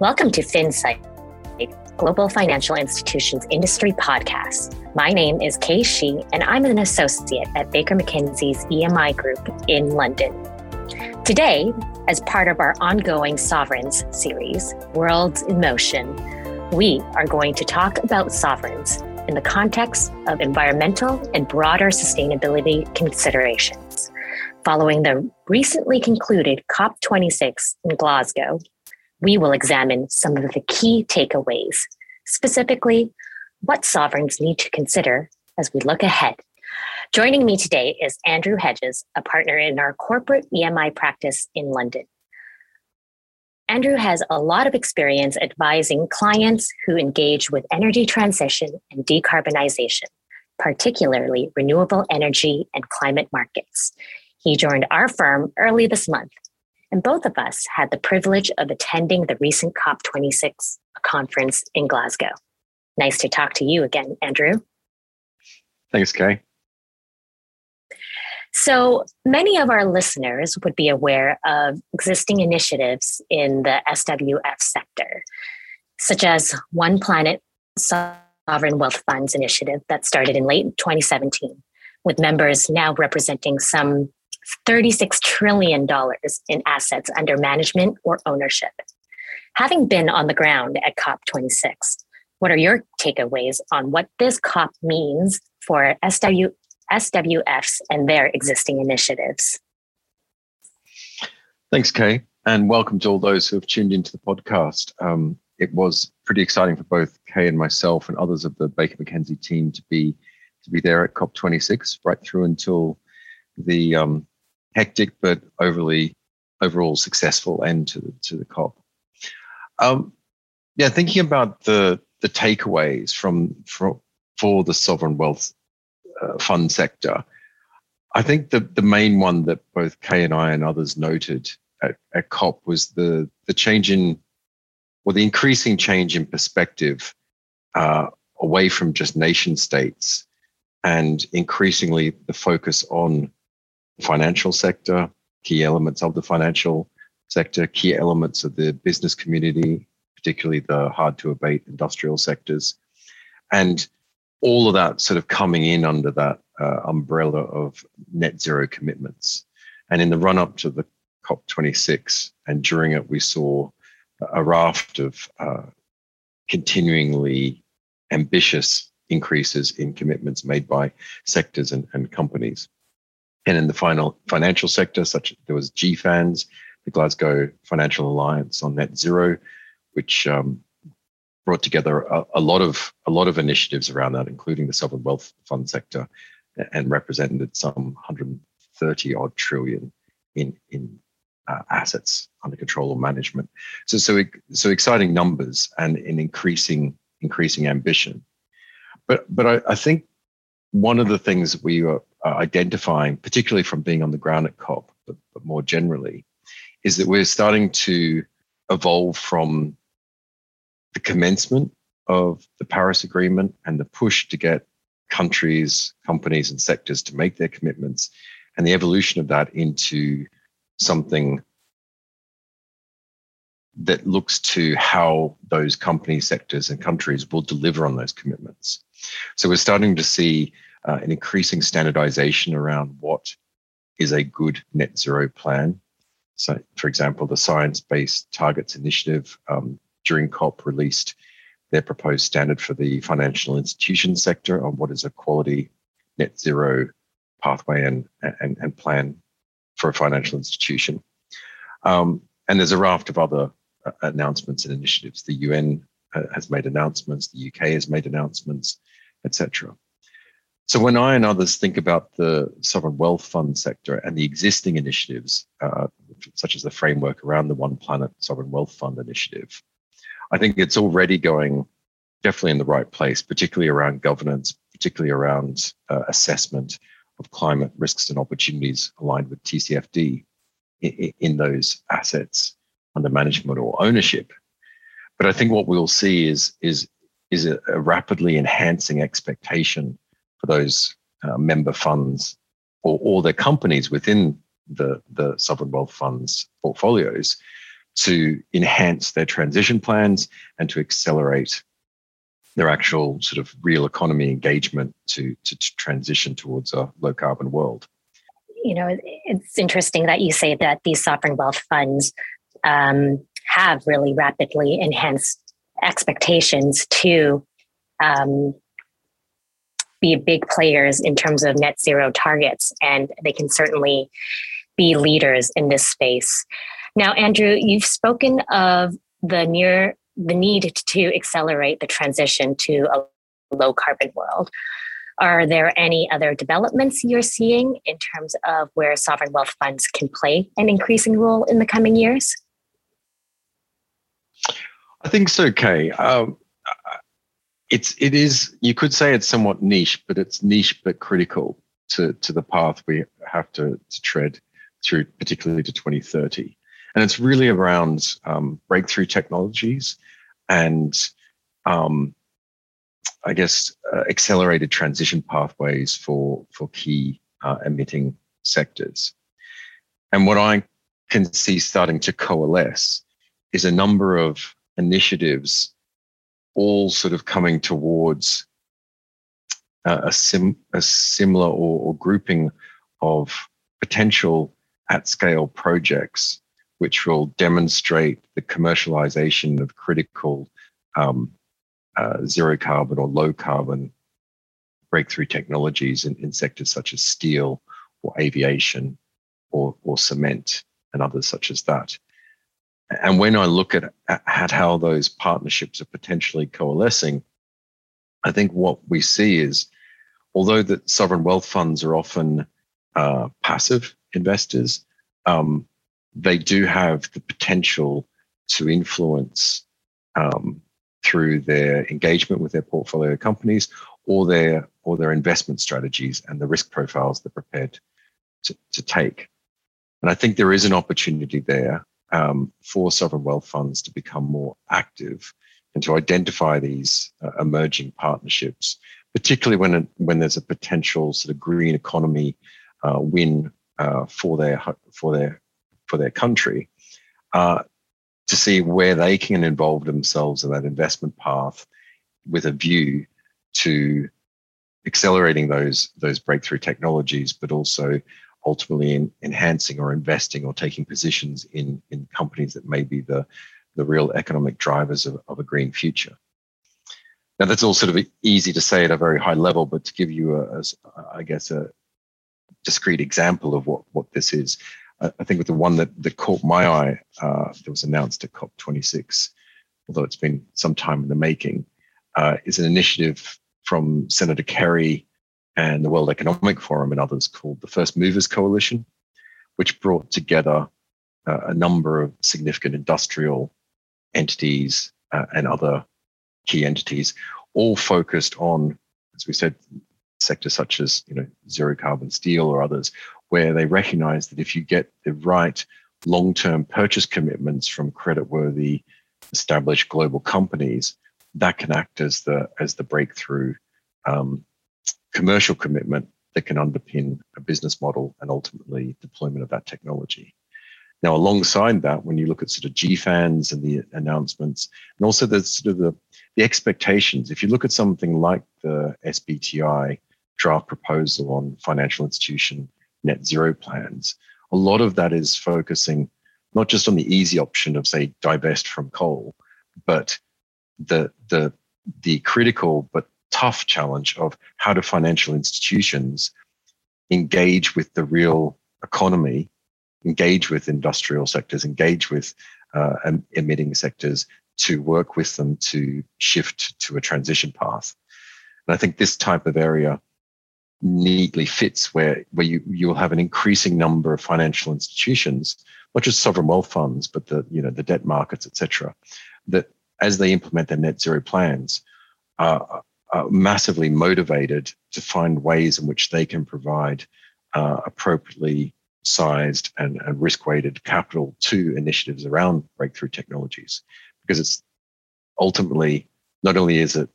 Welcome to FinSight, Global Financial Institutions Industry Podcast. My name is Kay She, and I'm an associate at Baker McKenzie's EMI Group in London. Today, as part of our ongoing Sovereigns series, Worlds in Motion, we are going to talk about sovereigns in the context of environmental and broader sustainability considerations. Following the recently concluded COP26 in Glasgow, we will examine some of the key takeaways, specifically what sovereigns need to consider as we look ahead. Joining me today is Andrew Hedges, a partner in our corporate EMI practice in London. Andrew has a lot of experience advising clients who engage with energy transition and decarbonization, particularly renewable energy and climate markets. He joined our firm early this month and both of us had the privilege of attending the recent COP26 conference in Glasgow. Nice to talk to you again, Andrew. Thanks, Kay. So many of our listeners would be aware of existing initiatives in the SWF sector, such as One Planet Sovereign Wealth Funds initiative that started in late 2017, with members now representing some $36 trillion in assets under management or ownership. Having been on the ground at COP26, what are your takeaways on what this COP means for SW, SWFs and their existing initiatives? Thanks, Kay, and welcome to all those who have tuned into the podcast. Um, it was pretty exciting for both Kay and myself and others of the Baker McKenzie team to be to be there at COP26 right through until the um, hectic but overly overall successful end to the, to the COP. Um, yeah, thinking about the the takeaways from, from for the sovereign wealth uh, fund sector, I think the the main one that both Kay and I and others noted at, at COP was the the change in, or the increasing change in perspective uh, away from just nation states, and increasingly the focus on financial sector, key elements of the financial sector, key elements of the business community, particularly the hard to abate industrial sectors. And all of that sort of coming in under that uh, umbrella of net zero commitments. And in the run up to the COP26 and during it, we saw a raft of uh, continuingly ambitious increases in commitments made by sectors and, and companies. And in the final financial sector, such there was GFANZ, the Glasgow Financial Alliance on Net Zero, which um, brought together a, a, lot of a lot of initiatives around that, including the sovereign wealth fund sector, and represented some 130 odd trillion in in uh, assets under control or management. So so so exciting numbers and in increasing increasing ambition. But but I, I think one of the things we were uh, identifying, particularly from being on the ground at COP, but, but more generally, is that we're starting to evolve from the commencement of the Paris Agreement and the push to get countries, companies, and sectors to make their commitments, and the evolution of that into something that looks to how those companies, sectors, and countries will deliver on those commitments. So we're starting to see uh, an increasing standardization around what is a good net zero plan. So, for example, the Science Based Targets Initiative um, during COP released their proposed standard for the financial institution sector on what is a quality net zero pathway and, and, and plan for a financial institution. Um, and there's a raft of other uh, announcements and initiatives. The UN uh, has made announcements, the UK has made announcements, etc. So when I and others think about the sovereign wealth fund sector and the existing initiatives, uh, such as the framework around the One Planet Sovereign Wealth Fund initiative, I think it's already going definitely in the right place, particularly around governance, particularly around uh, assessment of climate risks and opportunities aligned with TCFD in, in those assets under management or ownership. But I think what we'll see is is is a, a rapidly enhancing expectation for those uh, member funds or, or their companies within the, the sovereign wealth funds portfolios to enhance their transition plans and to accelerate their actual sort of real economy engagement to, to, to transition towards a low carbon world. You know, it's interesting that you say that these sovereign wealth funds um, have really rapidly enhanced expectations to um, be big players in terms of net zero targets, and they can certainly be leaders in this space. Now, Andrew, you've spoken of the near the need to accelerate the transition to a low carbon world. Are there any other developments you're seeing in terms of where sovereign wealth funds can play an increasing role in the coming years? I think so, Kay. Um, it's it is you could say it's somewhat niche, but it's niche but critical to to the path we have to, to tread through, particularly to 2030. And it's really around um, breakthrough technologies and um, I guess uh, accelerated transition pathways for for key uh, emitting sectors. And what I can see starting to coalesce is a number of initiatives all sort of coming towards uh, a, sim, a similar or, or grouping of potential at scale projects which will demonstrate the commercialization of critical um, uh, zero carbon or low carbon breakthrough technologies in, in sectors such as steel or aviation or, or cement and others such as that. And when I look at, at how those partnerships are potentially coalescing, I think what we see is, although that sovereign wealth funds are often uh, passive investors, um, they do have the potential to influence um, through their engagement with their portfolio companies or their or their investment strategies and the risk profiles they're prepared to, to take. And I think there is an opportunity there um, for sovereign wealth funds to become more active and to identify these uh, emerging partnerships, particularly when when there's a potential sort of green economy uh, win uh, for their for their for their country, uh, to see where they can involve themselves in that investment path with a view to accelerating those those breakthrough technologies, but also ultimately in enhancing or investing or taking positions in, in companies that may be the, the real economic drivers of, of a green future. Now, that's all sort of easy to say at a very high level, but to give you, a, a I guess, a discrete example of what, what this is, I think with the one that, that caught my eye uh, that was announced at COP26, although it's been some time in the making, uh, is an initiative from Senator Kerry and the World Economic Forum and others called the First Movers Coalition, which brought together uh, a number of significant industrial entities uh, and other key entities, all focused on, as we said, sectors such as you know zero carbon steel or others, where they recognize that if you get the right long-term purchase commitments from credit-worthy established global companies, that can act as the as the breakthrough um, commercial commitment that can underpin a business model and ultimately deployment of that technology. Now, alongside that, when you look at sort of GFANZ and the announcements, and also the sort of the, the expectations, if you look at something like the SBTI draft proposal on financial institution net zero plans, a lot of that is focusing not just on the easy option of say divest from coal, but the the the critical but tough challenge of how do financial institutions engage with the real economy, engage with industrial sectors, engage with uh, emitting sectors to work with them to shift to a transition path. And I think this type of area neatly fits where, where you, you'll have an increasing number of financial institutions, not just sovereign wealth funds, but the, you know, the debt markets, et cetera, that as they implement their net zero plans, uh, uh, massively motivated to find ways in which they can provide uh, appropriately sized and, and risk weighted capital to initiatives around breakthrough technologies because it's ultimately not only is it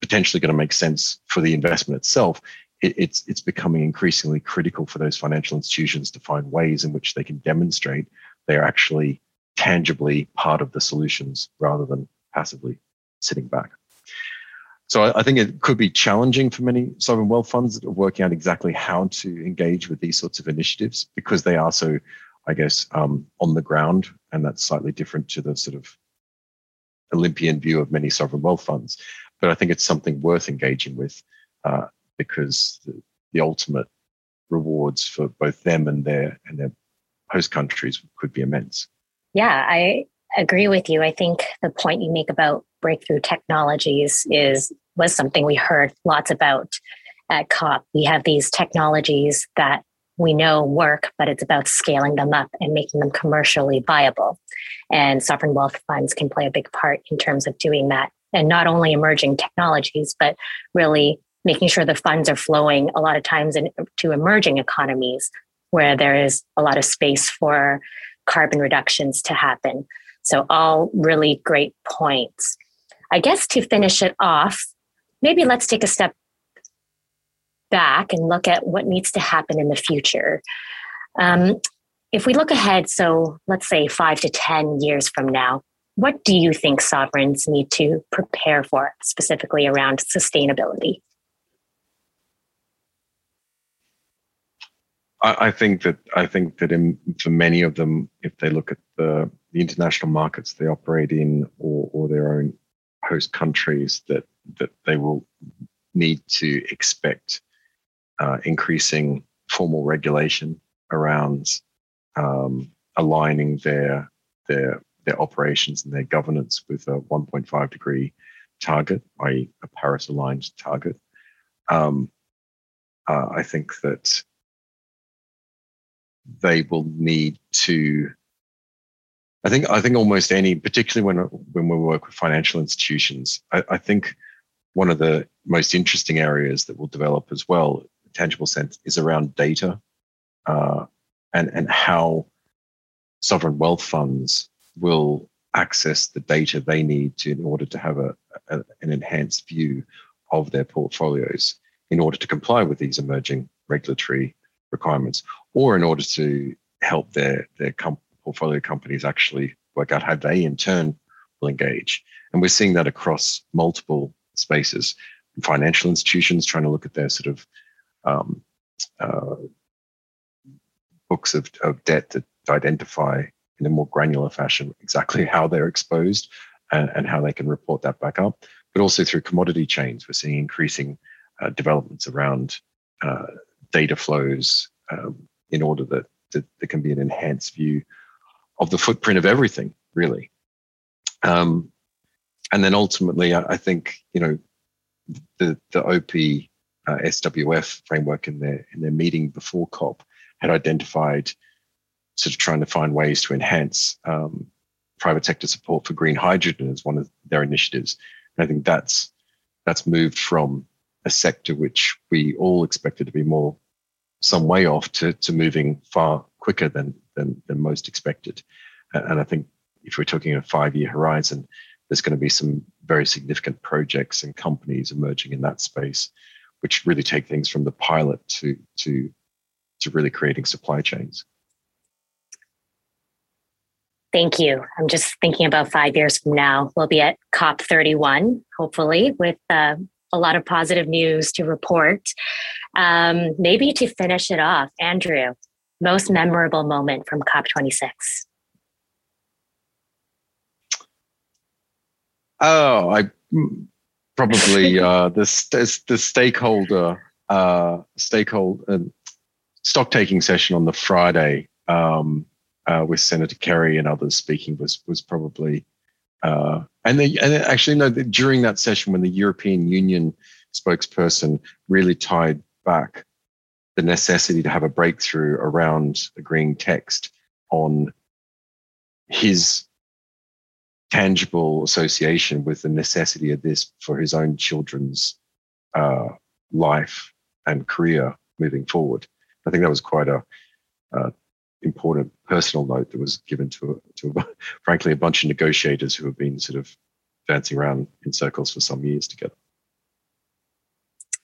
potentially going to make sense for the investment itself it, it's it's becoming increasingly critical for those financial institutions to find ways in which they can demonstrate they are actually tangibly part of the solutions rather than passively sitting back. So I, I think it could be challenging for many sovereign wealth funds working out exactly how to engage with these sorts of initiatives because they are so, I guess, um, on the ground, and that's slightly different to the sort of Olympian view of many sovereign wealth funds. But I think it's something worth engaging with uh, because the, the ultimate rewards for both them and their and their host countries could be immense. Yeah, I agree with you. I think the point you make about breakthrough technologies is was something we heard lots about at COP. We have these technologies that we know work, but it's about scaling them up and making them commercially viable. And sovereign wealth funds can play a big part in terms of doing that. And not only emerging technologies, but really making sure the funds are flowing a lot of times into emerging economies where there is a lot of space for carbon reductions to happen. So, all really great points. I guess to finish it off, maybe let's take a step back and look at what needs to happen in the future. Um, if we look ahead, so let's say five to 10 years from now, what do you think sovereigns need to prepare for, specifically around sustainability? I, think that I think that in, for many of them, if they look at the, the international markets they operate in or, or their own host countries, that that they will need to expect uh, increasing formal regulation around um, aligning their their their operations and their governance with a 1.5 degree target, i.e., a Paris aligned target. Um, uh, I think that they will need to I think I think almost any, particularly when when we work with financial institutions, I, I, think one of the most interesting areas that will develop as well, tangible sense, is around data, uh, and and how sovereign wealth funds will access the data they need to in order to have a, a an enhanced view of their portfolios in order to comply with these emerging regulatory requirements, or in order to help their their com- portfolio companies actually work out how they in turn will engage. And we're seeing that across multiple spaces. Financial institutions trying to look at their sort of um, uh, books of, of debt to, to identify in a more granular fashion exactly how they're exposed and, and, how they can report that back up. But also through commodity chains, we're seeing increasing uh, developments around uh, data flows um, in order that, that there can be an enhanced view of the footprint of everything, really. Um, and then ultimately, I, I, think you know the the OP uh, SWF framework in their in their meeting before COP had identified sort of trying to find ways to enhance um, private sector support for green hydrogen as one of their initiatives. And I think that's that's moved from a sector which we all expected to be more some way off to, to moving far quicker than, than, than most expected. And I think if we're talking a five year horizon, there's going to be some very significant projects and companies emerging in that space, which really take things from the pilot to, to, to really creating supply chains. Thank you. I'm just thinking about five years from now. We'll be at COP31, hopefully, with uh, a lot of positive news to report. Um, maybe to finish it off, Andrew, most memorable moment from COP26? Oh, I probably uh, the the stakeholder uh, stakeholder uh, stock taking session on the Friday um, uh, with Senator Kerry and others speaking was was probably uh, and they and actually no during that session when the European Union spokesperson really tied back the necessity to have a breakthrough around agreeing text on his tangible association with the necessity of this for his own children's uh, life and career moving forward. I think that was quite a uh, important personal note that was given to, to frankly, a bunch of negotiators who have been sort of dancing around in circles for some years together.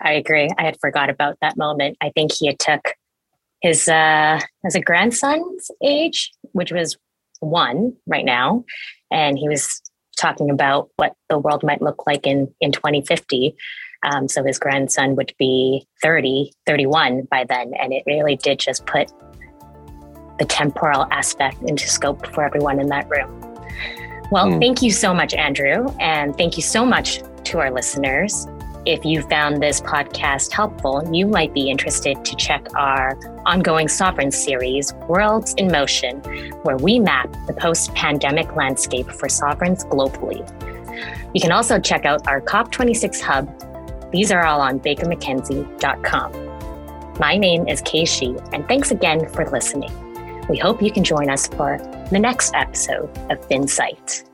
I agree. I had forgot about that moment. I think he had took his uh, as a grandson's age, which was one right now, and he was talking about what the world might look like in, in 2050. Um, so his grandson would be 30, 31 by then. And it really did just put the temporal aspect into scope for everyone in that room. Well, mm. thank you so much, Andrew. And thank you so much to our listeners. If you found this podcast helpful, you might be interested to check our ongoing sovereign series, Worlds in Motion, where we map the post pandemic landscape for sovereigns globally. You can also check out our COP26 hub. These are all on bakermckenzie.com. My name is Kay She, and thanks again for listening. We hope you can join us for the next episode of FinSight.